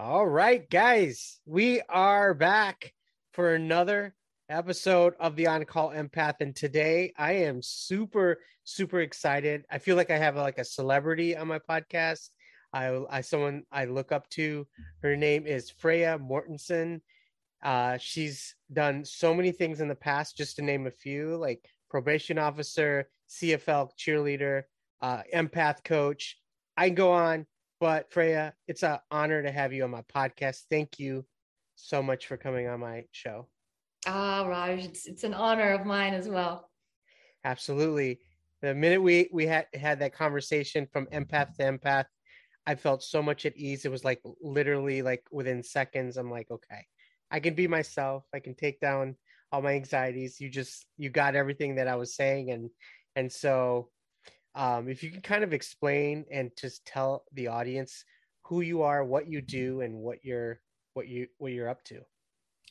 All right, guys, we are back for another episode of the On Call Empath, and today I am super, super excited. I feel like I have like a celebrity on my podcast. I, I someone I look up to. Her name is Freya Mortensen. Uh, she's done so many things in the past, just to name a few, like probation officer, CFL cheerleader, uh, empath coach. I can go on, but Freya, it's an honor to have you on my podcast. Thank you so much for coming on my show. Ah, Raj, it's, it's an honor of mine as well. Absolutely. The minute we we had had that conversation from empath to empath, I felt so much at ease. It was like literally like within seconds. I'm like, okay, I can be myself. I can take down all my anxieties. You just you got everything that I was saying, and and so um, if you can kind of explain and just tell the audience who you are, what you do, and what you're what you what you're up to.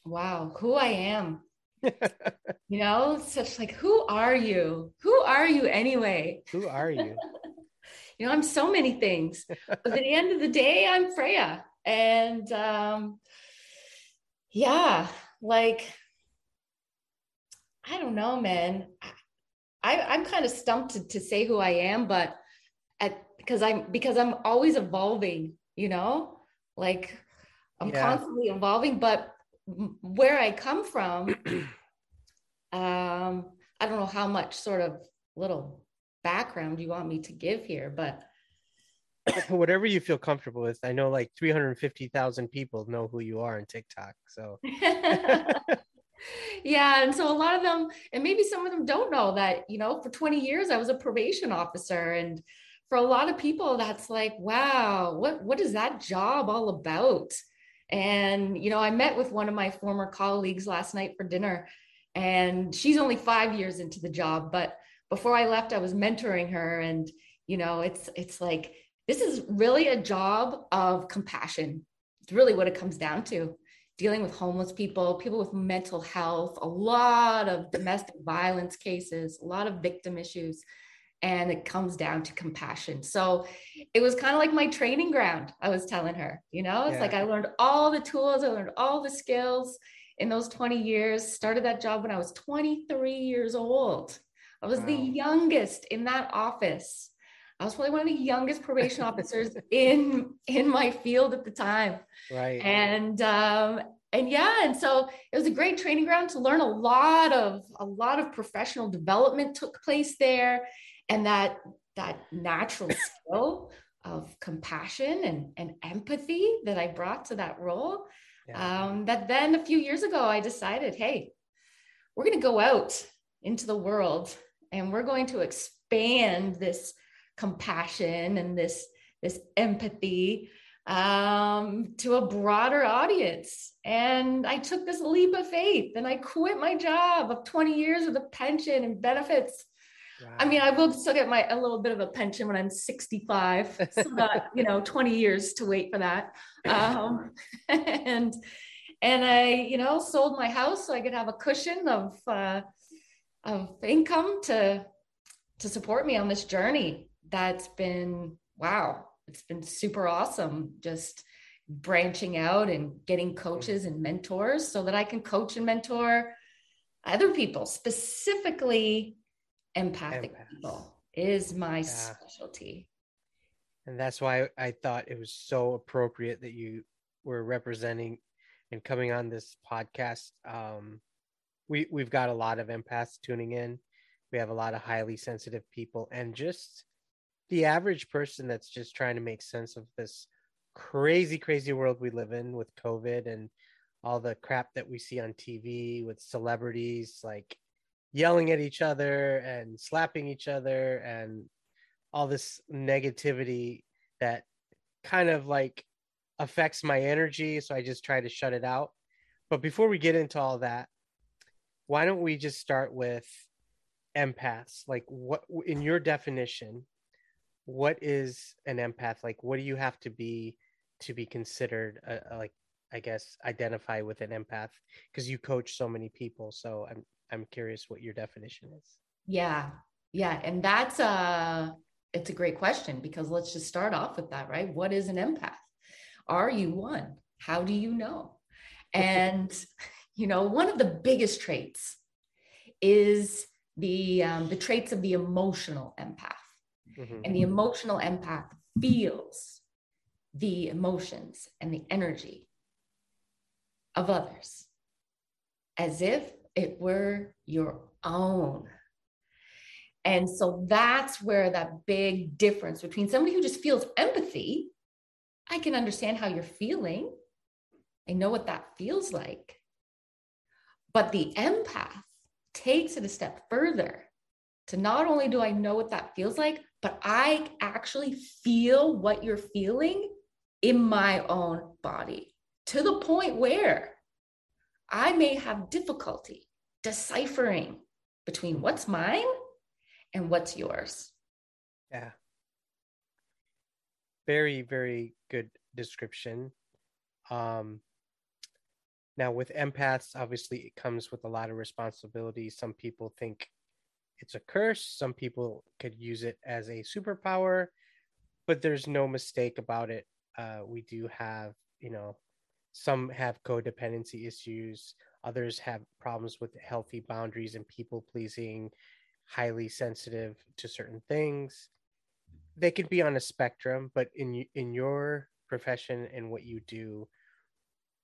Wow, who I am. you know, such like who are you? Who are you anyway? Who are you? you know, I'm so many things. but at the end of the day, I'm Freya. And um yeah, like I don't know, man. I, I'm kind of stumped to, to say who I am, but at because I'm because I'm always evolving, you know, like I'm yeah. constantly evolving. But where I come from, um, I don't know how much sort of little background you want me to give here, but whatever you feel comfortable with. I know like 350,000 people know who you are on TikTok. So yeah and so a lot of them and maybe some of them don't know that you know for 20 years i was a probation officer and for a lot of people that's like wow what what is that job all about? And you know i met with one of my former colleagues last night for dinner and she's only 5 years into the job but before i left i was mentoring her and you know it's it's like this is really a job of compassion. It's really what it comes down to dealing with homeless people, people with mental health, a lot of domestic violence cases, a lot of victim issues. And it comes down to compassion. So it was kind of like my training ground, I was telling her. You know, it's yeah. like I learned all the tools, I learned all the skills in those 20 years. Started that job when I was 23 years old. I was wow. the youngest in that office. I was probably one of the youngest probation officers in in my field at the time. Right. And um, and yeah, and so it was a great training ground to learn a lot of a lot of professional development took place there, and that that natural skill of compassion and, and empathy that I brought to that role. Yeah. Um, that then a few years ago I decided, hey, we're going to go out into the world and we're going to expand this compassion and this this empathy um, to a broader audience. And I took this leap of faith and I quit my job of 20 years with a pension and benefits. Wow. I mean, I will still get my a little bit of a pension when I'm 65. So not, you know, 20 years to wait for that. Um, and and I, you know, sold my house so I could have a cushion of uh, of income to to support me on this journey that's been wow it's been super awesome just branching out and getting coaches and mentors so that i can coach and mentor other people specifically empathic Empath. people is my yeah. specialty and that's why i thought it was so appropriate that you were representing and coming on this podcast um we we've got a lot of empaths tuning in we have a lot of highly sensitive people and just the average person that's just trying to make sense of this crazy, crazy world we live in with COVID and all the crap that we see on TV with celebrities like yelling at each other and slapping each other and all this negativity that kind of like affects my energy. So I just try to shut it out. But before we get into all that, why don't we just start with empaths? Like, what in your definition, what is an empath like what do you have to be to be considered a, a, like i guess identify with an empath because you coach so many people so i'm i'm curious what your definition is yeah yeah and that's uh it's a great question because let's just start off with that right what is an empath Are you one? How do you know? And, you know, one of the biggest traits is the, um, the traits of the emotional empath. Mm-hmm. And the emotional empath feels the emotions and the energy of others as if it were your own. And so that's where that big difference between somebody who just feels empathy, I can understand how you're feeling. I know what that feels like. But the empath takes it a step further to not only do I know what that feels like, but I actually feel what you're feeling in my own body to the point where I may have difficulty deciphering between what's mine and what's yours. Yeah. Very, very good description. Um, now, with empaths, obviously, it comes with a lot of responsibility. Some people think it's a curse, some people could use it as a superpower, but there's no mistake about it. Uh, we do have, you know, some have codependency issues, others have problems with healthy boundaries and people pleasing, highly sensitive to certain things. They could be on a spectrum, but in in your profession and what you do,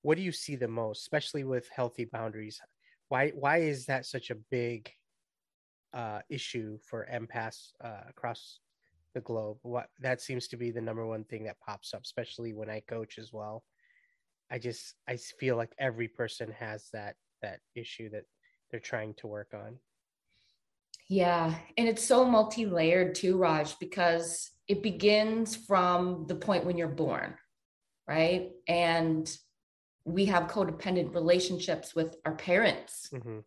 what do you see the most, especially with healthy boundaries? Why why is that such a big uh, issue for empaths uh, across the globe? What that seems to be the number one thing that pops up, especially when I coach as well. I just I feel like every person has that that issue that they're trying to work on. Yeah, and it's so multi-layered too, Raj, because it begins from the point when you're born, right? And we have codependent relationships with our parents mm-hmm.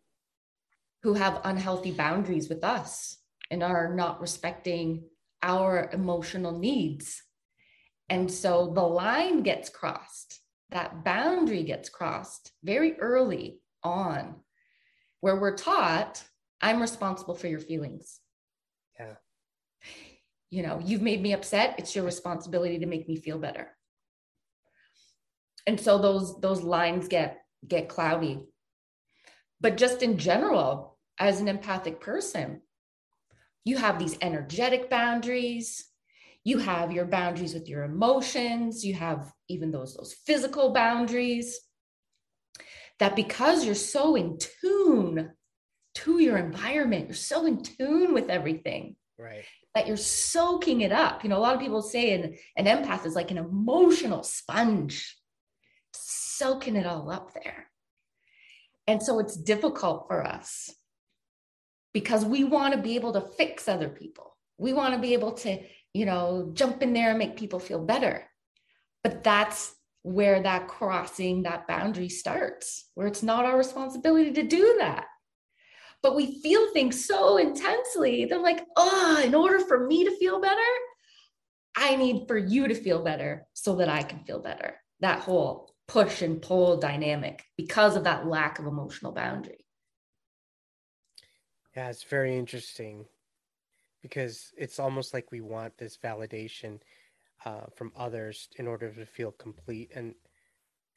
Who have unhealthy boundaries with us and are not respecting our emotional needs. And so the line gets crossed, that boundary gets crossed very early on, where we're taught, I'm responsible for your feelings. Yeah. You know, you've made me upset. It's your responsibility to make me feel better and so those those lines get get cloudy but just in general as an empathic person you have these energetic boundaries. You have your boundaries with your emotions. You have even those those physical boundaries that because you're so in tune to your environment you're so in tune with everything right. that you're soaking it up. You know a lot of people say an, an empath is like an emotional sponge soaking it all up there. And so it's difficult for us because we want to be able to fix other people. We want to be able to, you know, jump in there and make people feel better. But that's where that crossing that boundary starts, where it's not our responsibility to do that. But we feel things so intensely. They're like, oh, in order for me to feel better, I need for you to feel better so that I can feel better. That whole push and pull dynamic because of that lack of emotional boundary. Yeah, it's very interesting because it's almost like we want this validation uh, from others in order to feel complete. And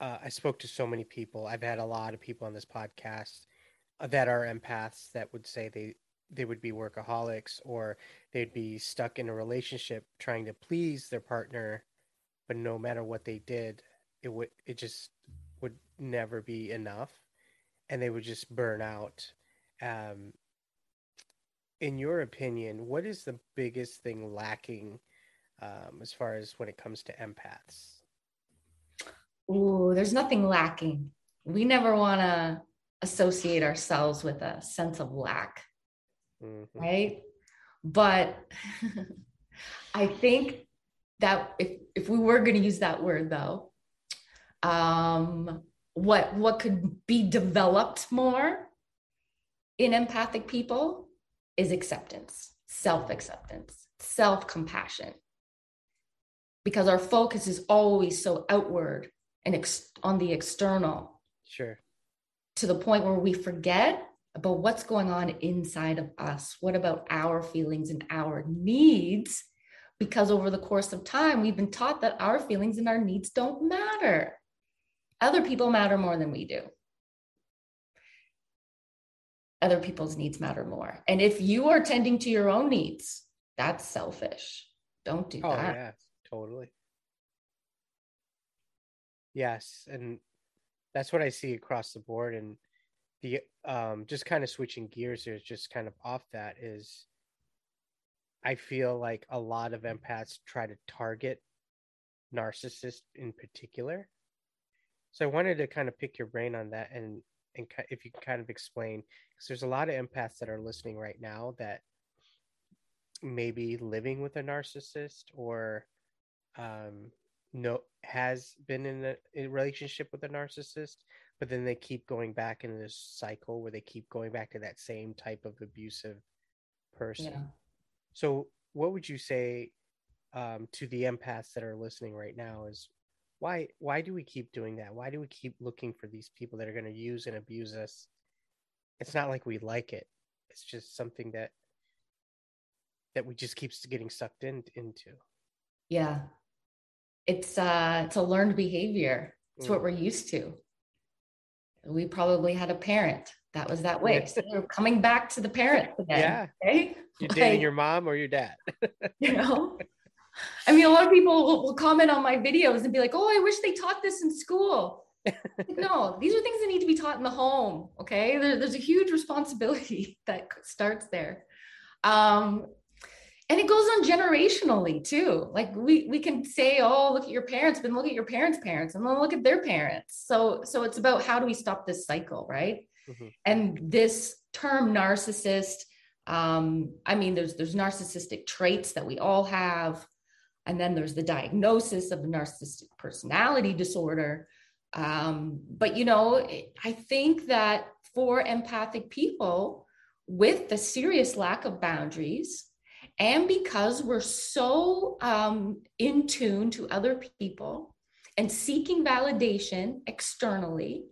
uh, I spoke to so many people. I've had a lot of people on this podcast uh, that are empaths that would say they they would be workaholics or they'd be stuck in a relationship trying to please their partner, but no matter what they did, it would it just would never be enough and they would just burn out. Um in your opinion what is the biggest thing lacking um, as far as when it comes to empaths? Oh, there's nothing lacking. We never want to associate ourselves with a sense of lack mm-hmm. right? But i think that if if we were going to use that word though um, what what could be developed more in empathic people is acceptance self-acceptance self-compassion. Because our focus is always so outward and ex- on the external. Sure. To the point where we forget about what's going on inside of us. What about our feelings and our needs? Because over the course of time, we've been taught that our feelings and our needs don't matter. Other people matter more than we do. Other people's needs matter more. And if you are tending to your own needs, that's selfish. Don't do that. oh, that. yeah, totally. Yes. And that's what I see across the board. And the um just kind of switching gears here, just kind of off that is I feel like a lot of empaths try to target narcissists in particular. So I wanted to kind of pick your brain on that and and if you can kind of explain because there's a lot of empaths that are listening right now that maybe living with a narcissist or um no has been in a, in a relationship with a narcissist but then they keep going back in this cycle where they keep going back to that same type of abusive person yeah. So, what would you say um, to the empaths that are listening right now? Is why why do we keep doing that? Why do we keep looking for these people that are going to use and abuse us? It's not like we like it. It's just something that that we just keeps getting sucked in, into. Yeah, it's uh, it's a learned behavior. It's mm. what we're used to. We probably had a parent that was that way. So we're coming back to the parents again. Yeah. Okay? You're like, your mom or your dad. you know? I mean, a lot of people will, will, comment on my videos and be like, oh, I wish they taught this in school. no, these are things that need to be taught in the home. Okay. There, there's a huge responsibility that starts there. Um, and it goes on generationally too. Like we we can say, oh, look at your parents, but look at your parents' parents, and then look at their parents. So so it's about how do we stop this cycle, right? Mm-hmm. And this term narcissist, um, I mean, there's there's narcissistic traits that we all have, and then there's the diagnosis of narcissistic personality disorder. Um, but you know, I think that for empathic people with the serious lack of boundaries, and because we're so um, in tune to other people and seeking validation externally,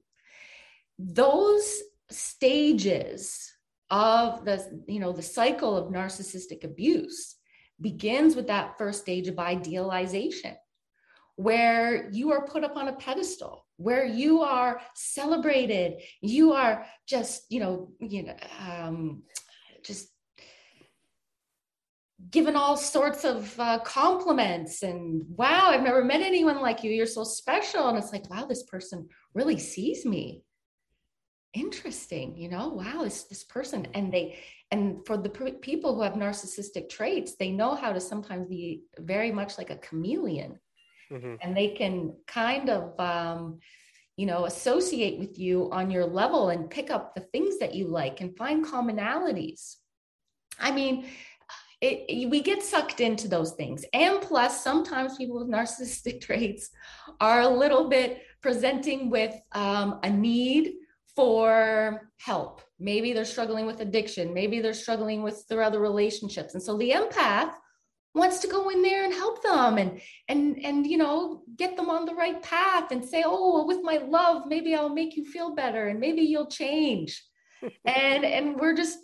those stages of the you know the cycle of narcissistic abuse begins with that first stage of idealization where you are put up on a pedestal where you are celebrated. You are just you know you know um, just given all sorts of uh, compliments. And wow i've never met anyone like you. You're so special. And it's like wow this person really sees me interesting you know wow this this person and they and for the people who have narcissistic traits they know how to sometimes be very much like a chameleon. Mm-hmm. and they can kind of um, you know associate with you on your level and pick up the things that you like and find commonalities. I mean it, it, we get sucked into those things. And plus sometimes people with narcissistic traits are a little bit presenting with um, a need for help. Maybe they're struggling with addiction. Maybe they're struggling with their other relationships. And so the empath wants to go in there and help them and and and you know get them on the right path and say oh with my love maybe i'll make you feel better and maybe you'll change and and we're just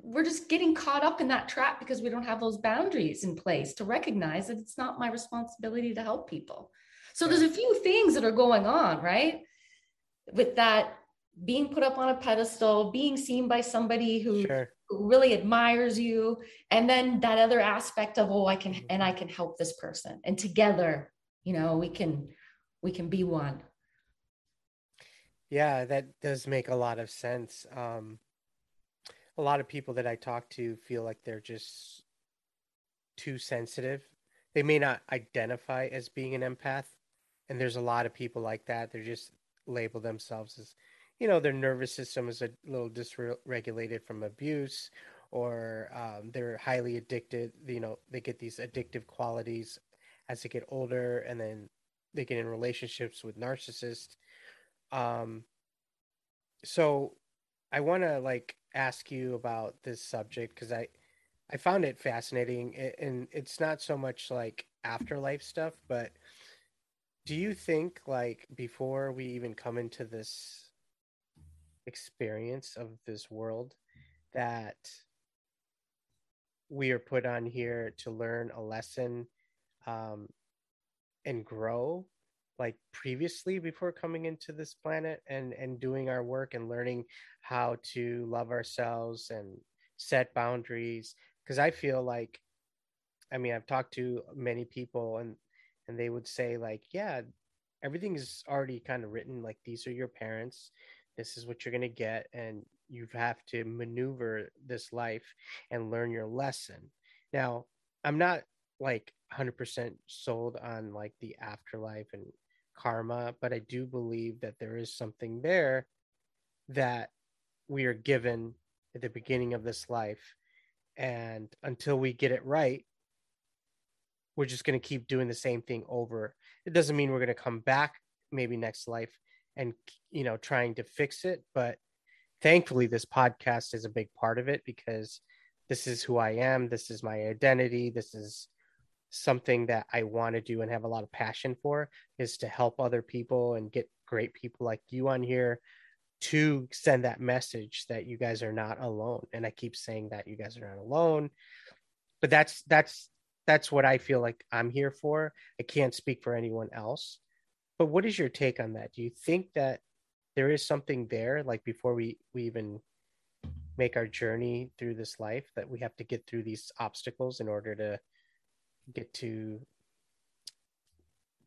we're just getting caught up in that trap because we don't have those boundaries in place to recognize that it's not my responsibility to help people so there's a few things that are going on right with that being put up on a pedestal, being seen by somebody who, sure. who really admires you, and then that other aspect of oh, I can and I can help this person, and together, you know, we can we can be one. Yeah, that does make a lot of sense. Um, a lot of people that I talk to feel like they're just too sensitive. They may not identify as being an empath, and there's a lot of people like that. They're just label themselves as you know their nervous system is a little dysregulated from abuse or um, they're highly addicted you know they get these addictive qualities as they get older and then they get in relationships with narcissists. Um so i want to like ask you about this subject because i i found it fascinating and it's not so much like afterlife stuff but do you think like before we even come into this experience of this world that we are put on here to learn a lesson um, and grow like previously before coming into this planet and and doing our work and learning how to love ourselves and set boundaries. Because i feel like i mean i've talked to many people and and they would say like yeah everything is already kind of written like these are your parents this is what you're going to get and you have to maneuver this life and learn your lesson. Now i'm not like 100% sold on like the afterlife and karma but i do believe that there is something there that we are given at the beginning of this life and until we get it right we're just going to keep doing the same thing over. It doesn't mean we're going to come back maybe next life and you know trying to fix it but thankfully this podcast is a big part of it because this is who i am this is my identity this is something that i want to do and have a lot of passion for is to help other people and get great people like you on here to send that message that you guys are not alone. And i keep saying that you guys are not alone but that's that's that's what i feel like i'm here for. I can't speak for anyone else but what is your take on that? Do you think that there is something there, like before we we even make our journey through this life, that we have to get through these obstacles in order to get to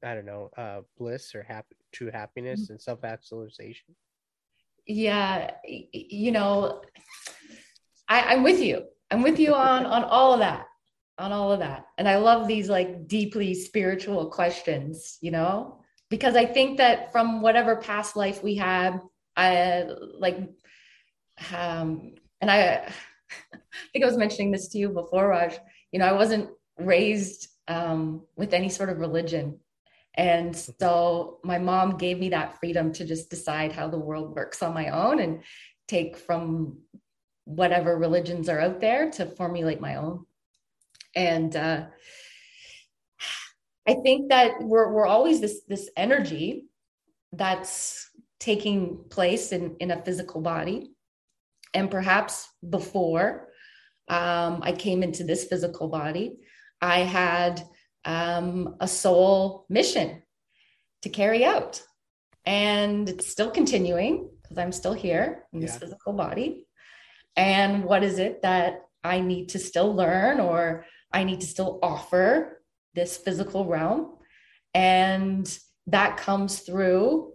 I don't know, uh, bliss or happy, true happiness and self actualization? Yeah, you know, I, I'm with you. I'm with you on on all of that, on all of that, and I love these like deeply spiritual questions. You know, because I think that from whatever past life we had, I like, um, and I, I think I was mentioning this to you before, Raj. You know, I wasn't raised um, with any sort of religion. And so my mom gave me that freedom to just decide how the world works on my own and take from whatever religions are out there to formulate my own. And uh, I think that we're we're always this this energy that's taking place in in a physical body, and perhaps before um, I came into this physical body, I had um, a soul mission to carry out, and it's still continuing because I'm still here in this yeah. physical body. And what is it that I need to still learn or I need to still offer this physical realm. And that comes through,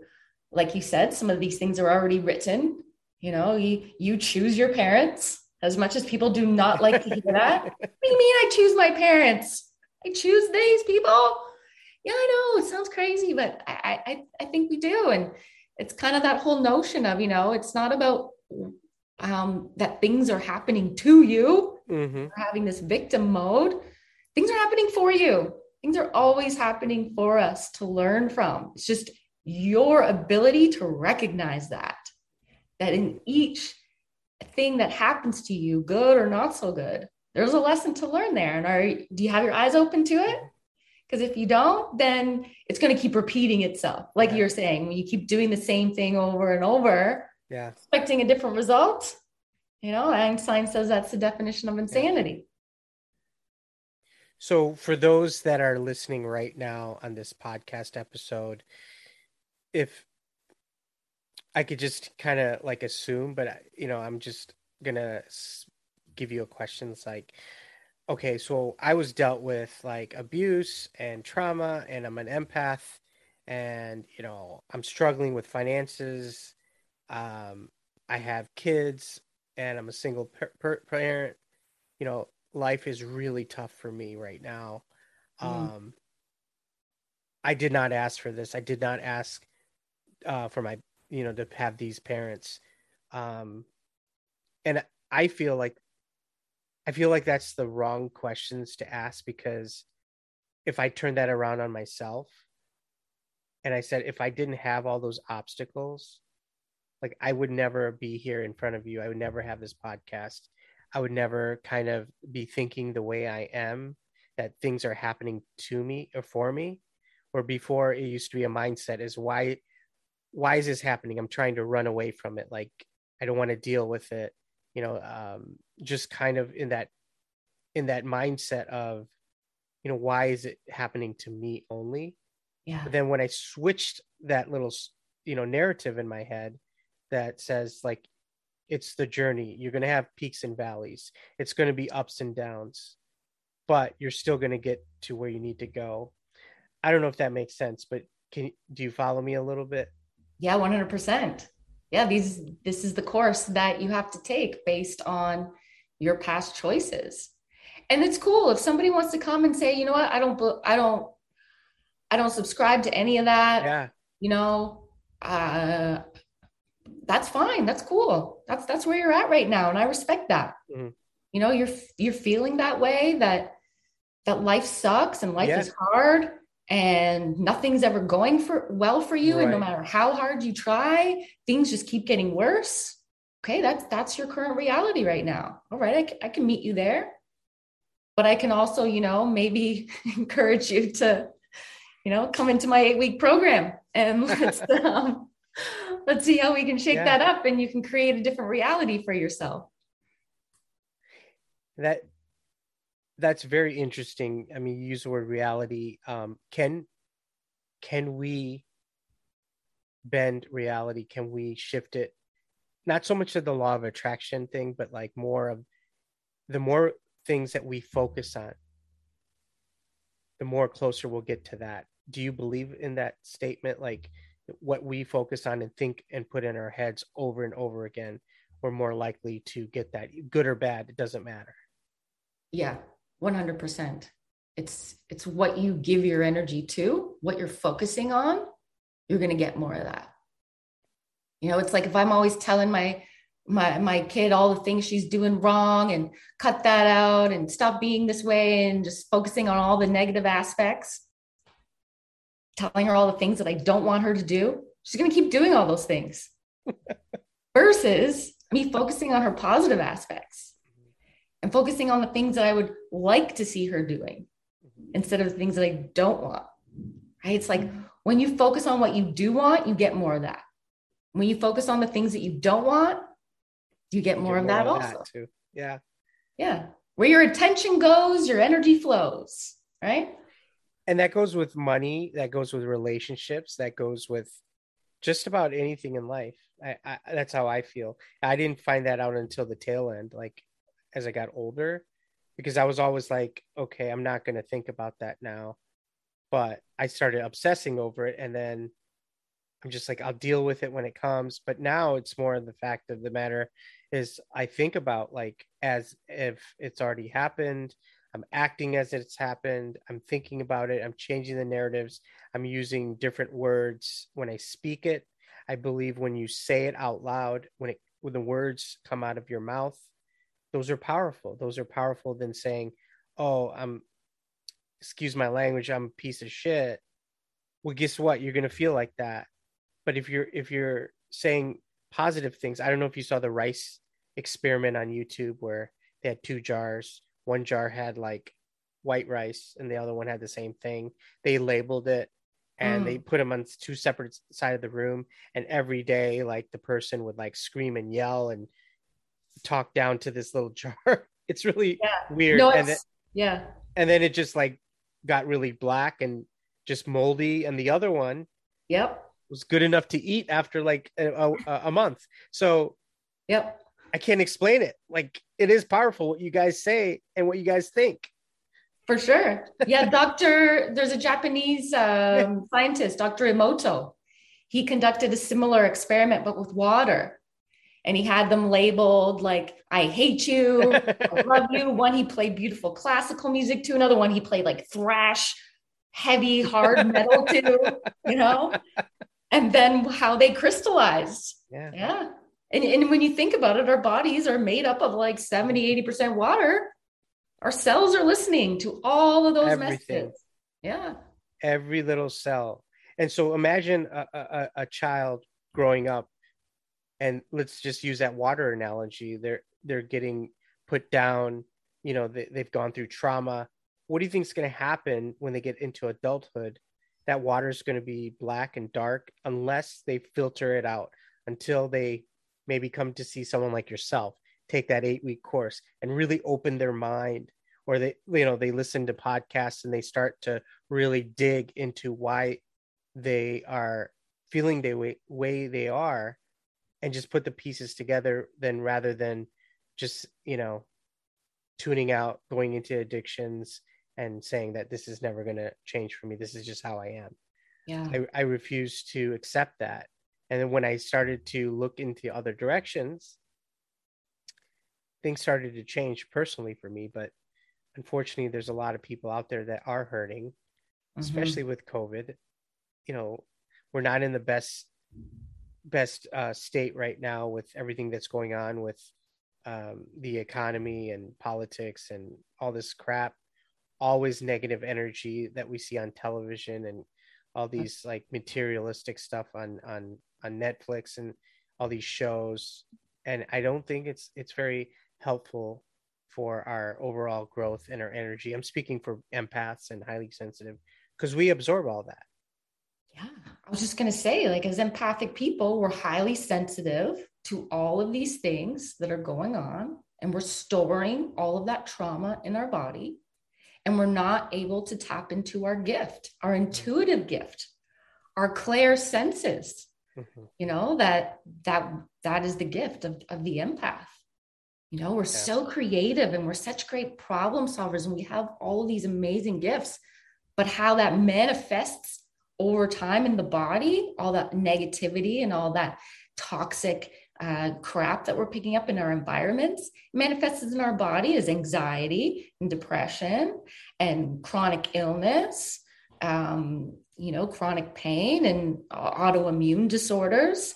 like you said, some of these things are already written. You know, you, you choose your parents as much as people do not like to hear that. what do you mean I choose my parents? I choose these people. Yeah, I know it sounds crazy, but I, I, I think we do. And it's kind of that whole notion of, you know, it's not about um, that things are happening to you, mm-hmm. having this victim mode things are happening for you. Things are always happening for us to learn from. It's just your ability to recognize that, that in each thing that happens to you, good or not so good, there's a lesson to learn there. And are do you have your eyes open to it? Because if you don't, then it's going to keep repeating itself. Like yeah. you're saying, when you keep doing the same thing over and over, yeah, expecting a different result. You know, Einstein says that's the definition of insanity. So, for those that are listening right now on this podcast episode, if I could just kind of like assume, but you know, I'm just gonna give you a question. It's like, okay, so I was dealt with like abuse and trauma, and I'm an empath, and you know, I'm struggling with finances. Um, I have kids, and I'm a single per- per- parent. You know, life is really tough for me right now. Mm. Um, I did not ask for this. I did not ask uh, for my, you know, to have these parents. Um, and I feel like, I feel like that's the wrong questions to ask because if I turn that around on myself and I said, if I didn't have all those obstacles, like I would never be here in front of you. I would never have this podcast. I would never kind of be thinking the way I am that things are happening to me or for me. Or before it used to be a mindset is why why is this happening? I'm trying to run away from it. Like I don't want to deal with it. You know, um, just kind of in that in that mindset of you know why is it happening to me only yeah but then when i switched that little you know narrative in my head that says like it's the journey. You're going to have peaks and valleys. It's going to be ups and downs but you're still going to get to where you need to go. I don't know if that makes sense but can do you follow me a little bit? Yeah 100% yeah these this is the course that you have to take based on your past choices. And it's cool if somebody wants to come and say you know what? I don't i don't i don't subscribe to any of that yeah. you know? Uh that's fine. That's cool. That's that's where you're at right now. And i respect that. Mm-hmm. you know you're you're feeling that way that that life sucks and life yeah. is hard and nothing's ever going for well for you. Right. and no matter how hard you try things just keep getting worse. Okay. That's that's your current reality right now. All right. I, I can meet you there. But i can also you know maybe encourage you to you know come into my eight week program and let's um, let's see how we can shake yeah. that up and you can create a different reality for yourself that that's very interesting. I mean, you use the word reality. Um, can can we bend reality? Can we shift it? Not so much of the law of attraction thing, but like more of the more things that we focus on, the more closer we'll get to that. Do you believe in that statement? Like what we focus on and think and put in our heads over and over again, we're more likely to get that good or bad. It doesn't matter. Yeah, 100% it's it's what you give your energy to what you're focusing on you're going to get more of that you know it's like if i'm always telling my my my kid all the things she's doing wrong and cut that out and stop being this way and just focusing on all the negative aspects telling her all the things that i don't want her to do she's going to keep doing all those things versus me focusing on her positive aspects and focusing on the things that I would like to see her doing instead of the things that I don't want. Right? It's like when you focus on what you do want, you get more of that. When you focus on the things that you don't want, you get more, you get of more that of also. Too. Yeah. Yeah. Where your attention goes, your energy flows, right? And that goes with money, that goes with relationships, that goes with just about anything in life. I, I, that's how I feel. I didn't find that out until the tail end. Like as I got older because I was always like, okay, I'm not going to think about that now. But I started obsessing over it and then I'm just like, I'll deal with it when it comes. But now it's more the fact of the matter is I think about like as if it's already happened. I'm acting as it's happened. I'm thinking about it. I'm changing the narratives. I'm using different words when I speak it. I believe when you say it out loud, when it when the words come out of your mouth, those are powerful those are powerful than saying oh i'm excuse my language i'm a piece of shit well guess what you're going to feel like that but if you're if you're saying positive things i don't know if you saw the rice experiment on youtube where they had two jars one jar had like white rice and the other one had the same thing they labeled it and mm. they put them on two separate side of the room and every day like the person would like scream and yell and talk down to this little jar. It's really yeah. weird. No, and then, yeah. And then it just like got really black and just moldy. And the other one, yep, was good enough to eat after like a, a, a month. So, yep, I can't explain it. Like it is powerful what you guys say and what you guys think. For sure. Yeah, Doctor. There's a Japanese um, scientist, Dr. Emoto. He conducted a similar experiment, but with water and he had them labeled like I hate you, I love you. One he played beautiful classical music to, another one he played like thrash, heavy, hard metal to, you know? And then how they crystallized. Yeah. Yeah. And, and when you think about it, our bodies are made up of like 70, 80% water. Our cells are listening to all of those Everything. messages. Yeah. Every little cell. And so imagine a, a, a child growing up and let's just use that water analogy they're they're getting put down you know they, they've gone through trauma what do you think is going to happen when they get into adulthood that water is going to be black and dark unless they filter it out until they maybe come to see someone like yourself take that eight week course and really open their mind or they you know they listen to podcasts and they start to really dig into why they are feeling the way, way they are and just put the pieces together then rather than just you know tuning out going into addictions and saying that this is never going to change for me. This is just how i am. Yeah. I, I refuse to accept that and then when i started to look into other directions things started to change personally for me but unfortunately there's a lot of people out there that are hurting mm-hmm. especially with covid you know we're not in the best best uh, state right now with everything that's going on with um, the economy and politics and all this crap always negative energy that we see on television and all these like materialistic stuff on on on netflix and all these shows. And i don't think it's it's very helpful for our overall growth and our energy. I'm speaking for empaths and highly sensitive because we absorb all that. Yeah. I was just going to say like as empathic people we're highly sensitive to all of these things that are going on and we're storing all of that trauma in our body and we're not able to tap into our gift our intuitive gift our clair senses mm-hmm. you know that that that is the gift of, of the empath you know we're yeah. so creative and we're such great problem solvers and we have all of these amazing gifts but how that manifests over time in the body, all that negativity and all that toxic uh, crap that we're picking up in our environments manifests in our body as anxiety and depression and chronic illness, um, you know, chronic pain and autoimmune disorders.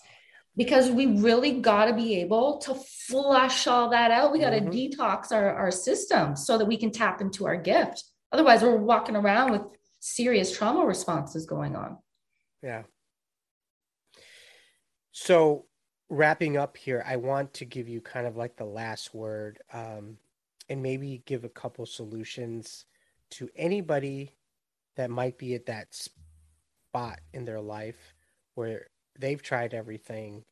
Because we really got to be able to flush all that out. We got to mm-hmm. detox our, our system so that we can tap into our gift. Otherwise, we're walking around with serious trauma responses going on. Yeah. So, wrapping up here, I want to give you kind of like the last word um, and maybe give a couple solutions to anybody that might be at that spot in their life where they've tried everything.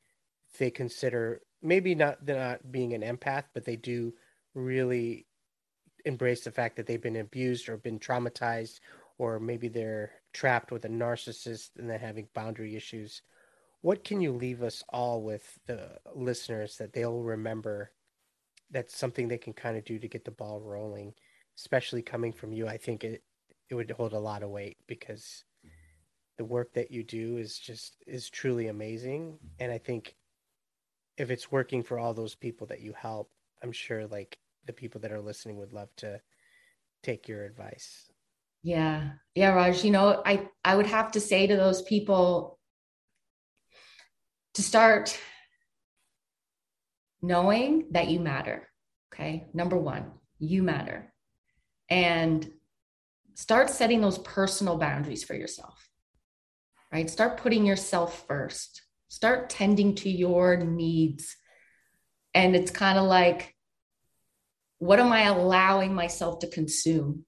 They consider maybe not they're not being an empath, but they do really embrace the fact that they've been abused or been traumatized or maybe they're trapped with a narcissist and they're having boundary issues. What can you leave us all with the listeners that they'll remember that's something they can kind of do to get the ball rolling, especially coming from you? I think it it would hold a lot of weight because the work that you do is just is truly amazing and I think if it's working for all those people that you help, I'm sure like the people that are listening would love to take your advice. Yeah. Yeah, Raj, you know, I I would have to say to those people to start knowing that you matter. Okay? Number 1, you matter. And start setting those personal boundaries for yourself. Right? Start putting yourself first. Start tending to your needs. And it's kind of like what am I allowing myself to consume?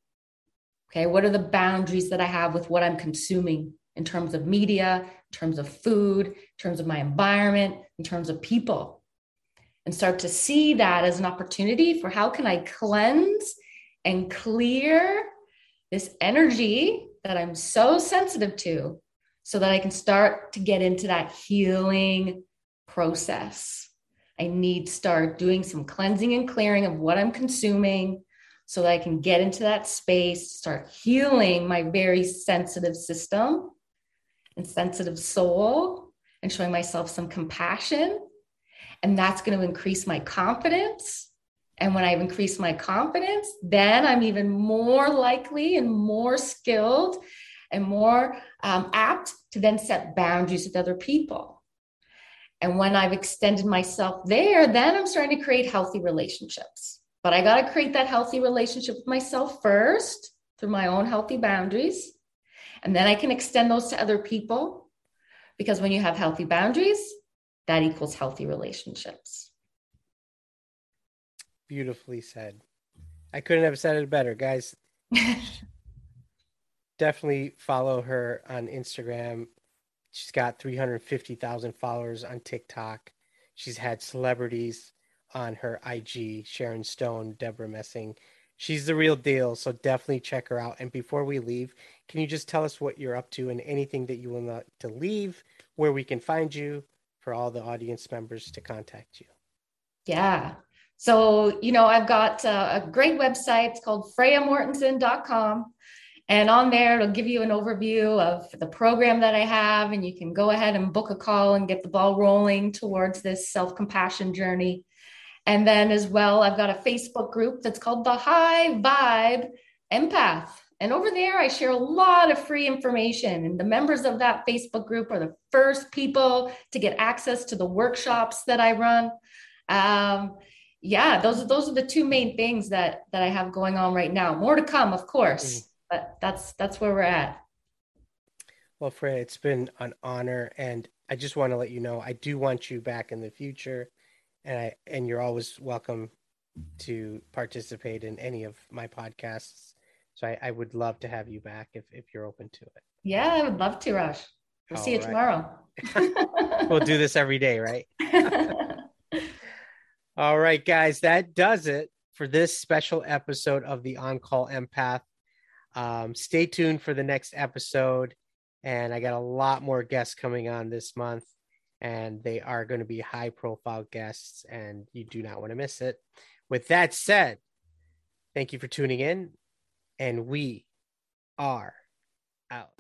Okay, what are the boundaries that I have with what I'm consuming in terms of media, in terms of food, in terms of my environment, in terms of people? And start to see that as an opportunity for how can I cleanse and clear this energy that I'm so sensitive to so that I can start to get into that healing process. I need to start doing some cleansing and clearing of what I'm consuming so that I can get into that space, start healing my very sensitive system and sensitive soul, and showing myself some compassion. And that's going to increase my confidence. And when I've increased my confidence, then I'm even more likely and more skilled and more um, apt to then set boundaries with other people. And when I've extended myself there, then I'm starting to create healthy relationships. But I got to create that healthy relationship with myself first through my own healthy boundaries. And then I can extend those to other people. Because when you have healthy boundaries, that equals healthy relationships. Beautifully said. I couldn't have said it better, guys. Definitely follow her on Instagram. She's got 350,000 followers on TikTok. She's had celebrities on her IG, Sharon Stone, Debra Messing. she's the real deal. So definitely check her out. And before we leave, can you just tell us what you're up to and anything that you not to leave, where we can find you for all the audience members to contact you? Yeah. So, you know, I've got uh, a great website. It's called freyamortensen.com. And on there, it'll give you an overview of the program that I have, and you can go ahead and book a call and get the ball rolling towards this self compassion journey. And then, as well, I've got a Facebook group that's called the High Vibe Empath. And over there, I share a lot of free information. And the members of that Facebook group are the first people to get access to the workshops that I run. Um, yeah, those are those are the two main things that that I have going on right now. More to come, of course. But that's that's where we're at. Well, Freya, it's been an honor, and I just want to let you know I do want you back in the future, and I and you're always welcome to participate in any of my podcasts. So I, I would love to have you back if if you're open to it. Yeah, I would love to, Raj. We'll All see you right. tomorrow. we'll do this every day, right? All right, guys, that does it for this special episode of the On Call Empath. Um, stay tuned for the next episode. And I got a lot more guests coming on this month, and they are going to be high profile guests, and you do not want to miss it. With that said, thank you for tuning in, and we are out.